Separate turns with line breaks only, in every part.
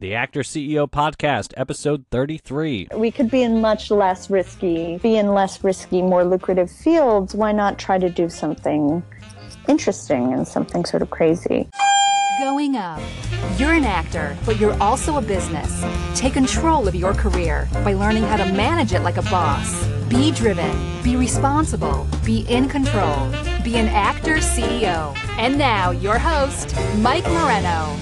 the Actor CEO Podcast, episode 33.
We could be in much less risky, be in less risky, more lucrative fields. Why not try to do something interesting and something sort of crazy?
Going up. You're an actor, but you're also a business. Take control of your career by learning how to manage it like a boss. Be driven, be responsible, be in control. Be an actor CEO. And now, your host, Mike Moreno.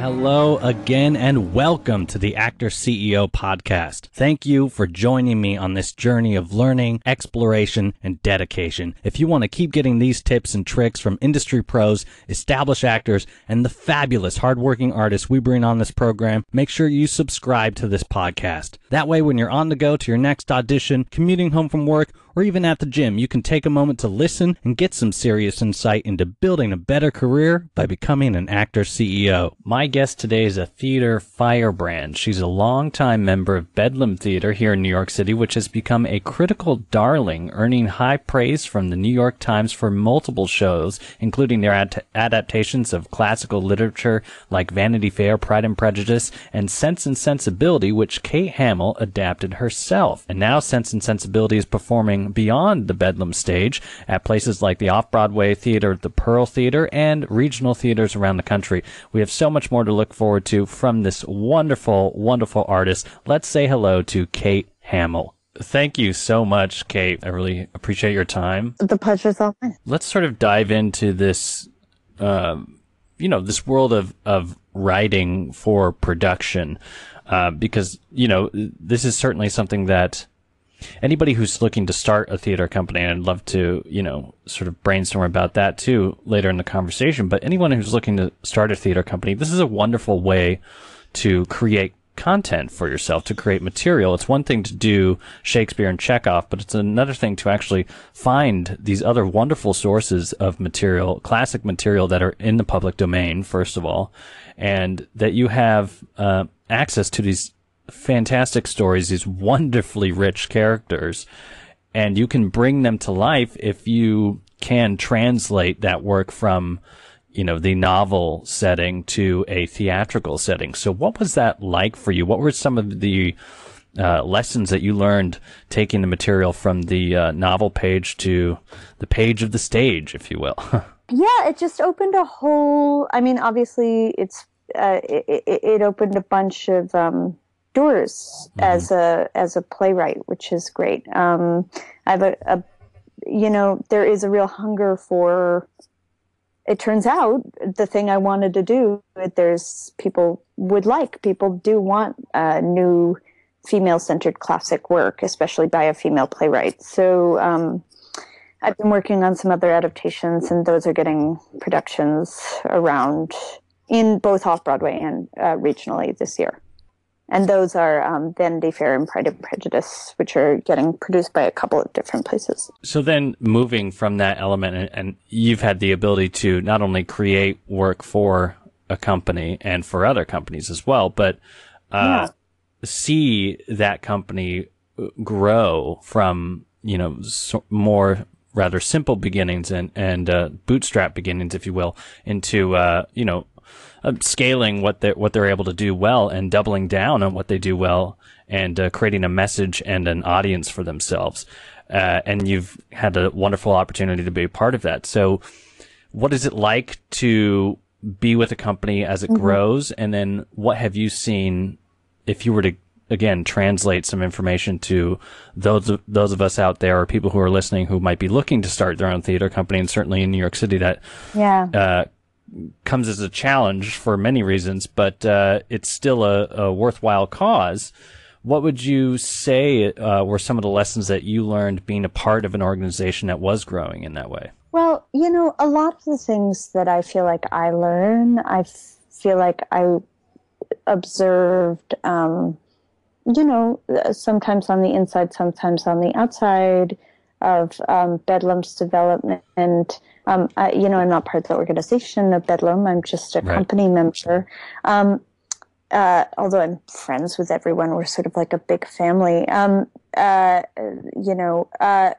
Hello again, and welcome to the Actor CEO podcast. Thank you for joining me on this journey of learning, exploration, and dedication. If you want to keep getting these tips and tricks from industry pros, established actors, and the fabulous hardworking artists we bring on this program, make sure you subscribe to this podcast. That way, when you're on the go to your next audition, commuting home from work, or even at the gym, you can take a moment to listen and get some serious insight into building a better career by becoming an actor CEO. My guest today is a theater firebrand. She's a longtime member of Bedlam Theater here in New York City, which has become a critical darling, earning high praise from the New York Times for multiple shows, including their ad- adaptations of classical literature like Vanity Fair, Pride and Prejudice, and Sense and Sensibility, which Kate Hamill adapted herself. And now Sense and Sensibility is performing beyond the Bedlam stage at places like the Off-Broadway Theater, the Pearl Theater, and regional theaters around the country. We have so much more to look forward to from this wonderful, wonderful artist. Let's say hello to Kate Hamill. Thank you so much, Kate. I really appreciate your time.
The pleasure's all mine.
Let's sort of dive into this, um, you know, this world of, of writing for production, uh, because, you know, this is certainly something that anybody who's looking to start a theater company, and I'd love to, you know, sort of brainstorm about that too later in the conversation, but anyone who's looking to start a theater company, this is a wonderful way to create content for yourself, to create material. It's one thing to do Shakespeare and Chekhov, but it's another thing to actually find these other wonderful sources of material, classic material that are in the public domain, first of all, and that you have uh, access to these fantastic stories, these wonderfully rich characters, and you can bring them to life if you can translate that work from you know, the novel setting to a theatrical setting. So what was that like for you? What were some of the uh, lessons that you learned taking the material from the uh, novel page to the page of the stage, if you will?
yeah, it just opened a whole, I mean, obviously it's, uh, it, it, opened a bunch of, um, doors mm-hmm. as a, as a playwright, which is great. Um, I have a, a, you know, there is a real hunger for it turns out the thing I wanted to do, that there's people would like. People do want uh, new female centered classic work, especially by a female playwright. So um, I've been working on some other adaptations, and those are getting productions around in both off Broadway and uh, regionally this year and those are um, Vanity Fair and Pride and Prejudice, which are getting produced by a couple of different places.
So then, moving from that element, and, and you've had the ability to not only create work for a company and for other companies as well, but uh, yeah. see that company grow from you know so more rather simple beginnings and and uh, bootstrap beginnings, if you will, into uh, you know uh, scaling what they what they're able to do well and doubling down on what they do well and uh, creating a message and an audience for themselves. Uh, and you've had a wonderful opportunity to be a part of that. So, what is it like to be with a company as it mm-hmm. grows? And then, what have you seen if you were to again translate some information to those of, those of us out there or people who are listening who might be looking to start their own theater company and certainly in New York City that
yeah.
uh, comes as a challenge for many reasons, but uh, it's still a, a, worthwhile cause. What would you say uh, were some of the lessons that you learned being a part of an organization that was growing in that way?
Well, you know, a lot of the things that I feel like I learn, I feel like I observed, um, you know, sometimes on the inside, sometimes on the outside of um, Bedlam's development. Um, I, you know, I'm not part of the organization of Bedlam. I'm just a right. company member. Um, uh, although I'm friends with everyone, we're sort of like a big family. Um, uh, you know, uh,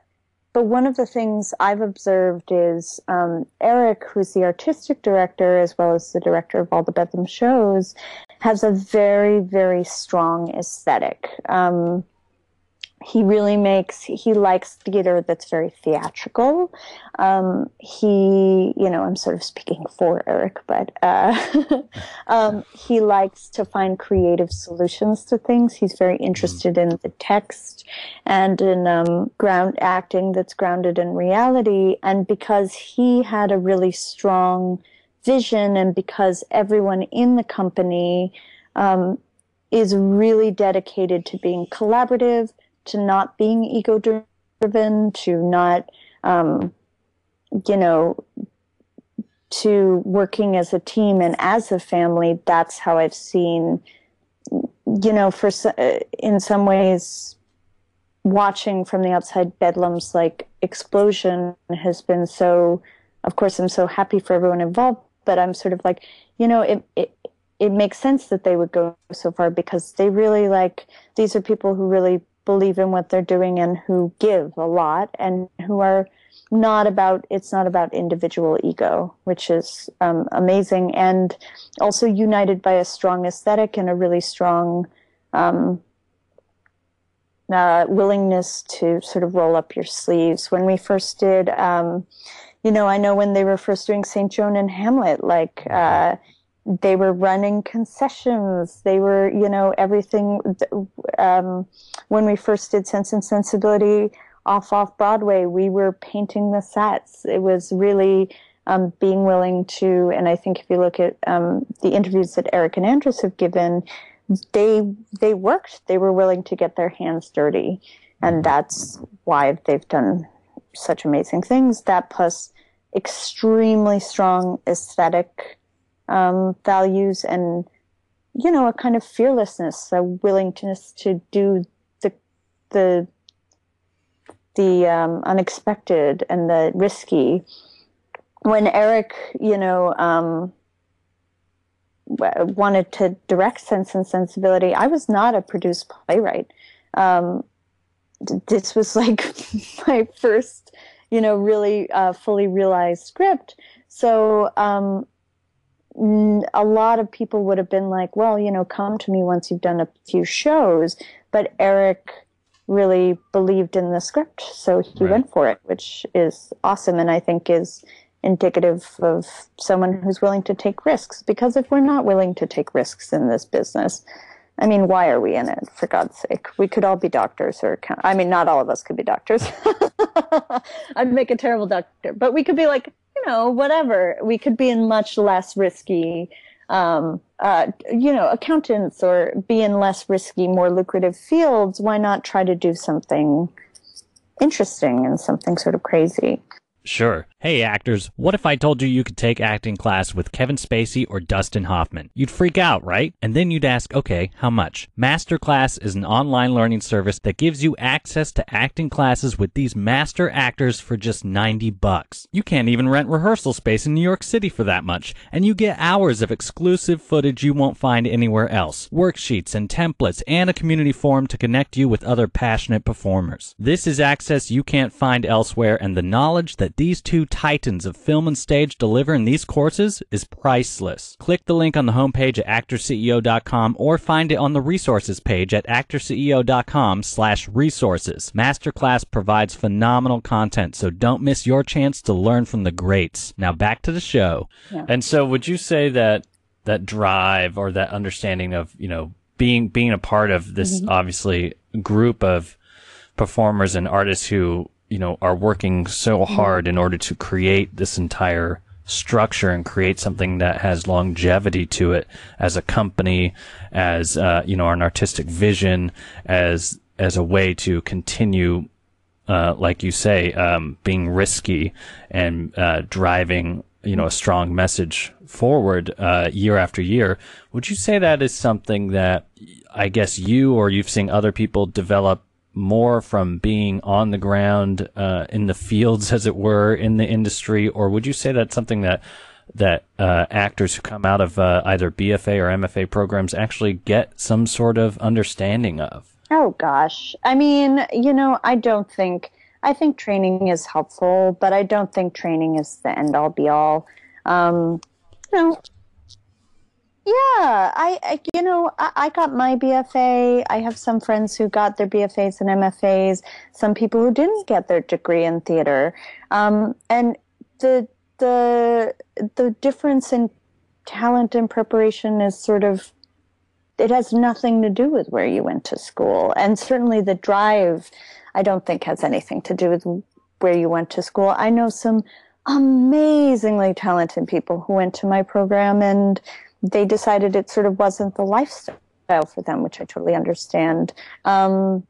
but one of the things I've observed is um, Eric, who's the artistic director as well as the director of all the Bedlam shows, has a very, very strong aesthetic. Um, he really makes he likes theater that's very theatrical. Um, he you know i'm sort of speaking for eric but uh, um, he likes to find creative solutions to things. He's very mm-hmm. interested in the text and in um, ground acting that's grounded in reality. And because he had a really strong vision and because everyone in the company um, is really dedicated to being collaborative to not being ego driven, to not, um, you know, to working as a team and as a family. That's how I've seen, you know, for uh, in some ways, watching from the outside, Bedlam's like explosion has been so. Of course, I'm so happy for everyone involved, but I'm sort of like, you know, it, it it makes sense that they would go so far because they really like these are people who really believe in what they're doing and who give a lot and who are not about it's not about individual ego which is um, amazing and also united by a strong aesthetic and a really strong um, uh, willingness to sort of roll up your sleeves. When we first did um, you know i know when they were first doing st joan and hamlet like uh, they were running concessions. They were, you know, everything. Um, when we first did Sense and Sensibility off off Broadway, we were painting the sets. It was really um, being willing to, and I think if you look at um, the interviews that Eric and Andrus have given, they they worked. They were willing to get their hands dirty, and that's why they've done such amazing things. That plus extremely strong aesthetic um, values and you know a kind of fearlessness, a willingness to do the the the um, unexpected and the risky. When Eric, you know, um, wanted to direct Sense and Sensibility, I was not a produced playwright. Um, this was like my first, you know, really uh, fully realized script. So um, a lot of people would have been like, well, you know, come to me once you've done a few shows. But Eric really believed in the script, so he right. went for it, which is awesome and I think is indicative of someone who's willing to take risks. Because if we're not willing to take risks in this business, I mean, why are we in it? For God's sake, we could all be doctors, or I mean, not all of us could be doctors. I'd make a terrible doctor, but we could be like you know, whatever. We could be in much less risky, um, uh, you know, accountants or be in less risky, more lucrative fields. Why not try to do something interesting and something sort of crazy?
Sure. Hey actors, what if I told you you could take acting class with Kevin Spacey or Dustin Hoffman? You'd freak out, right? And then you'd ask, okay, how much? Masterclass is an online learning service that gives you access to acting classes with these master actors for just 90 bucks. You can't even rent rehearsal space in New York City for that much, and you get hours of exclusive footage you won't find anywhere else, worksheets and templates, and a community forum to connect you with other passionate performers. This is access you can't find elsewhere, and the knowledge that these two titans of film and stage deliver in these courses is priceless. Click the link on the homepage at actorceo.com or find it on the resources page at actorceo.com slash resources. Masterclass provides phenomenal content, so don't miss your chance to learn from the greats. Now back to the show. Yeah. And so would you say that that drive or that understanding of, you know, being being a part of this mm-hmm. obviously group of performers and artists who you know, are working so mm-hmm. hard in order to create this entire structure and create something that has longevity to it as a company, as, uh, you know, an artistic vision, as, as a way to continue, uh, like you say, um, being risky and, uh, driving, you know, a strong message forward, uh, year after year. Would you say that is something that I guess you or you've seen other people develop more from being on the ground uh, in the fields, as it were, in the industry, or would you say that's something that that uh, actors who come out of uh, either BFA or MFA programs actually get some sort of understanding of?
Oh gosh, I mean, you know, I don't think. I think training is helpful, but I don't think training is the end all be all. Um, you know, yeah, I, I you know, I, I, got my BFA. I have some friends who got their BFAs and MFAs. Some people who didn't get their degree in theater, um, and the the the difference in talent and preparation is sort of it has nothing to do with where you went to school, and certainly the drive I don't think has anything to do with where you went to school. I know some amazingly talented people who went to my program and they decided it sort of wasn't the lifestyle for them, which I totally understand. Um,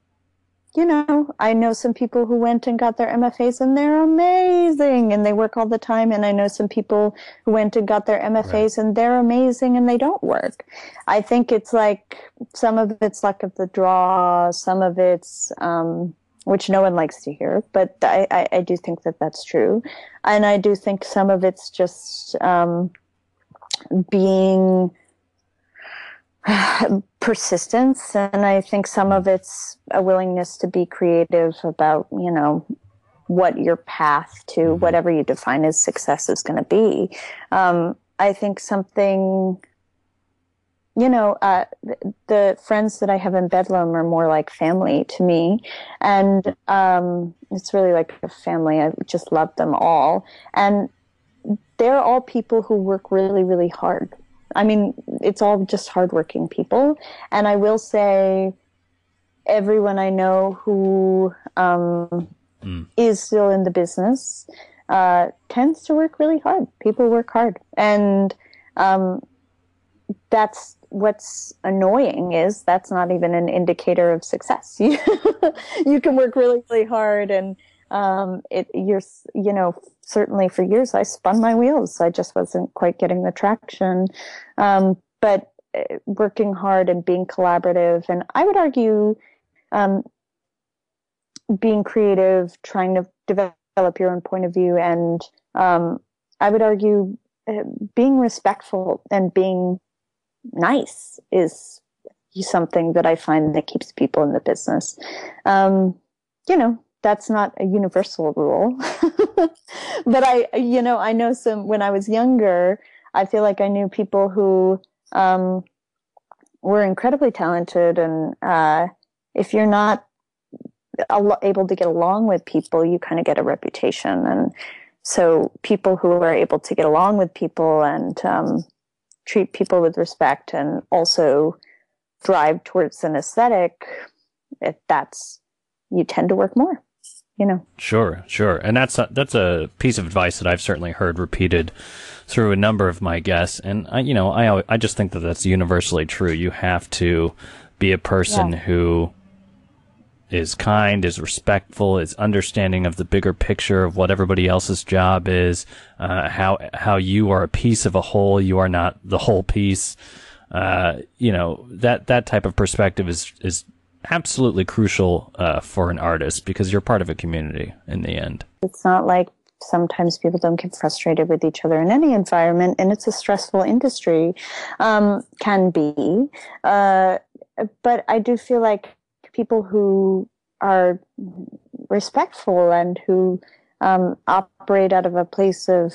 you know, I know some people who went and got their MFAs and they're amazing and they work all the time. And I know some people who went and got their MFAs right. and they're amazing and they don't work. I think it's like some of it's luck of the draw, some of it's, um, which no one likes to hear, but I, I, I, do think that that's true. And I do think some of it's just um, being persistence. And I think some of it's a willingness to be creative about, you know, what your path to mm-hmm. whatever you define as success is going to be. Um, I think something you know, uh, the friends that I have in Bedlam are more like family to me. And um, it's really like a family. I just love them all. And they're all people who work really, really hard. I mean, it's all just hardworking people. And I will say, everyone I know who um, mm. is still in the business uh, tends to work really hard. People work hard. And um, that's what's annoying is that's not even an indicator of success. You, can work really, really hard and um, it, you're, you know, certainly for years I spun my wheels. I just wasn't quite getting the traction. Um, but uh, working hard and being collaborative, and I would argue, um, being creative, trying to develop your own point of view, and um, I would argue uh, being respectful and being nice is something that I find that keeps people in the business. Um, you know, that's not a universal rule, but I, you know, I know some, when I was younger, I feel like I knew people who, um, were incredibly talented. And, uh, if you're not able to get along with people, you kind of get a reputation. And so people who are able to get along with people and, um, treat people with respect and also drive towards an aesthetic, if that's you tend to work more. You know.
Sure, sure, and that's a, that's a piece of advice that I've certainly heard repeated through a number of my guests, and I, you know, I I just think that that's universally true. You have to be a person yeah. who is kind, is respectful, is understanding of the bigger picture of what everybody else's job is, uh, how how you are a piece of a whole, you are not the whole piece. Uh, you know that that type of perspective is is absolutely crucial uh, for an artist because you're part of a community in the end.
It's not like sometimes people don't get frustrated with each other in any environment, and it's a stressful industry. Um, can be, uh, but I do feel like people who are respectful and who um, operate out of a place of,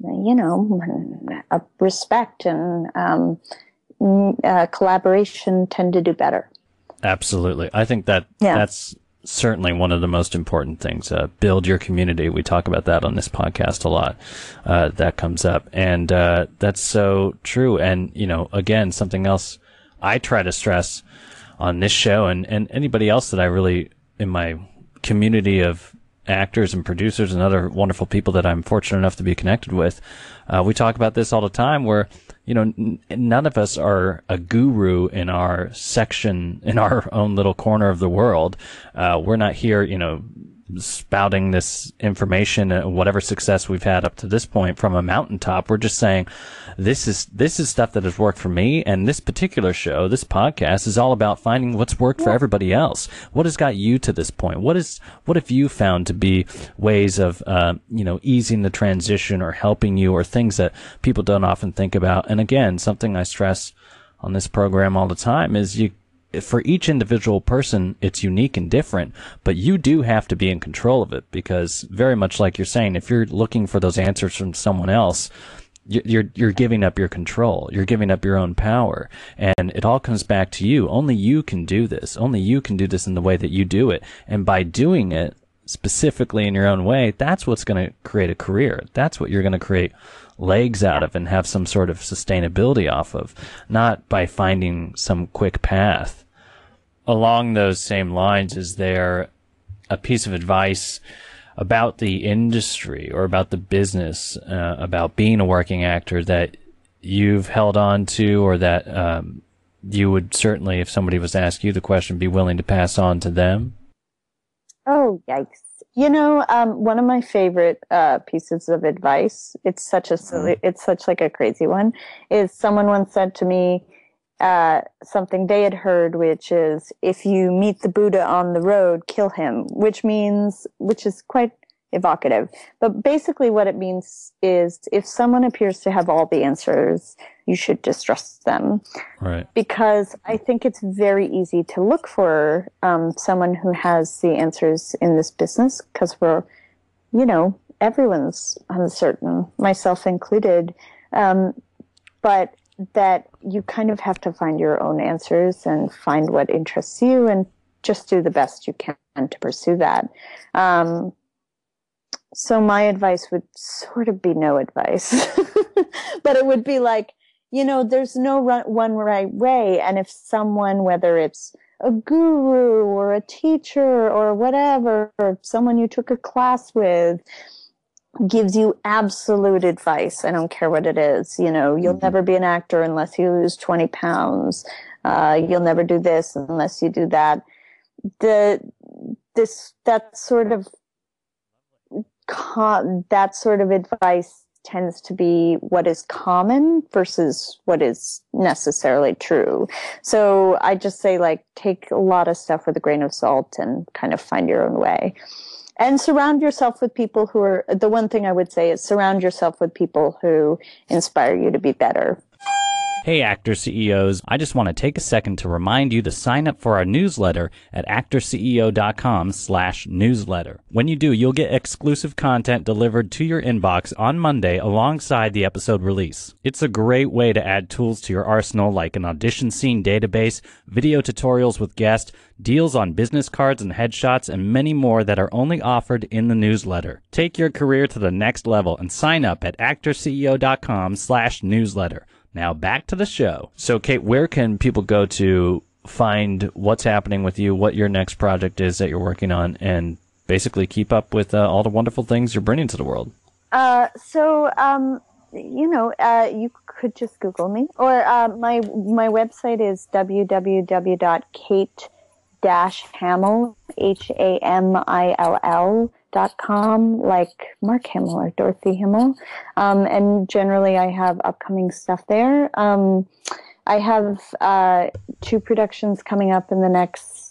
you know, respect and um, uh, collaboration tend to do better.
Absolutely. I think that yeah. that's certainly one of the most important things. Uh, build your community. We talk about that on this podcast a lot. Uh, that comes up. And uh, that's so true. And, you know, again, something else I try to stress on this show and, and anybody else that I really in my community of actors and producers and other wonderful people that I'm fortunate enough to be connected with. Uh, we talk about this all the time where, you know, n- none of us are a guru in our section, in our own little corner of the world. Uh, we're not here, you know, spouting this information, uh, whatever success we've had up to this point from a mountaintop. We're just saying this is this is stuff that has worked for me, and this particular show, this podcast, is all about finding what's worked for everybody else. What has got you to this point? What is what have you found to be ways of uh, you know easing the transition or helping you, or things that people don't often think about? And again, something I stress on this program all the time is you for each individual person, it's unique and different, but you do have to be in control of it because very much like you're saying, if you're looking for those answers from someone else, you're you're giving up your control. You're giving up your own power, and it all comes back to you. Only you can do this. Only you can do this in the way that you do it, and by doing it specifically in your own way, that's what's going to create a career. That's what you're going to create legs out of and have some sort of sustainability off of, not by finding some quick path. Along those same lines, is there a piece of advice? about the industry or about the business, uh, about being a working actor that you've held on to or that um, you would certainly, if somebody was to ask you the question, be willing to pass on to them?
Oh, yikes. You know, um, one of my favorite uh, pieces of advice, it's such a silly, mm. it's such like a crazy one, is someone once said to me, uh, something they had heard, which is if you meet the Buddha on the road, kill him, which means, which is quite evocative. But basically, what it means is if someone appears to have all the answers, you should distrust them.
Right.
Because I think it's very easy to look for um, someone who has the answers in this business because we're, you know, everyone's uncertain, myself included. Um, but that you kind of have to find your own answers and find what interests you and just do the best you can to pursue that. Um, so my advice would sort of be no advice, but it would be like, you know, there's no one right way. And if someone, whether it's a guru or a teacher or whatever, or someone you took a class with, gives you absolute advice. I don't care what it is. You know, you'll mm-hmm. never be an actor unless you lose 20 pounds. Uh, you'll never do this unless you do that. The, this, that sort of, that sort of advice tends to be what is common versus what is necessarily true. So I just say like take a lot of stuff with a grain of salt and kind of find your own way and surround yourself with people who are the one thing I would say is surround yourself with people who inspire you to be better.
Hey, actor CEOs. I just want to take a second to remind you to sign up for our newsletter at actorceo.com slash newsletter. When you do, you'll get exclusive content delivered to your inbox on Monday alongside the episode release. It's a great way to add tools to your arsenal like an audition scene database, video tutorials with guests, deals on business cards and headshots, and many more that are only offered in the newsletter. Take your career to the next level and sign up at actorceo.com slash newsletter. Now back to the show. So, Kate, where can people go to find what's happening with you, what your next project is that you're working on, and basically keep up with uh, all the wonderful things you're bringing to the world?
Uh, so, um, you know, uh, you could just Google me, or uh, my my website is www.kate-hamill h a m i l l com, like Mark Hamill or Dorothy Hamill. Um, and generally, I have upcoming stuff there. Um, I have uh, two productions coming up in the next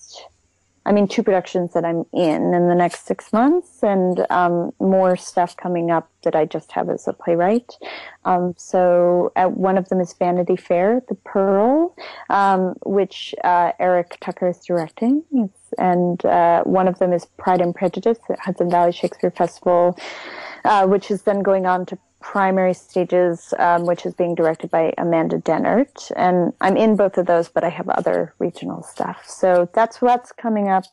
I mean, two productions that I'm in in the next six months, and um, more stuff coming up that I just have as a playwright. Um, so, one of them is Vanity Fair, The Pearl, um, which uh, Eric Tucker is directing, and uh, one of them is Pride and Prejudice at Hudson Valley Shakespeare Festival, uh, which is then going on to primary stages, um, which is being directed by Amanda Dehnert. And I'm in both of those, but I have other regional stuff. So that's what's coming up.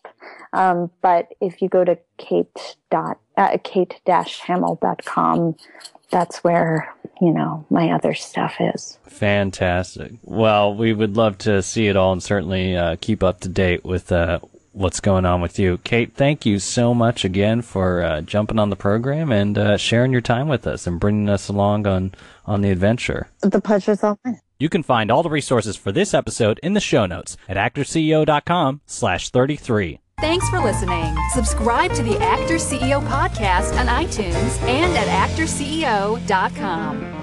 Um, but if you go to kate dot uh, kate-hamill.com, that's where you know my other stuff is
fantastic well we would love to see it all and certainly uh, keep up to date with uh, what's going on with you. Kate, thank you so much again for uh, jumping on the program and uh, sharing your time with us and bringing us along on, on the adventure.
The pleasure's all mine.
You can find all the resources for this episode in the show notes at actorceo.com slash 33.
Thanks for listening. Subscribe to the Actor CEO podcast on iTunes and at actorceo.com.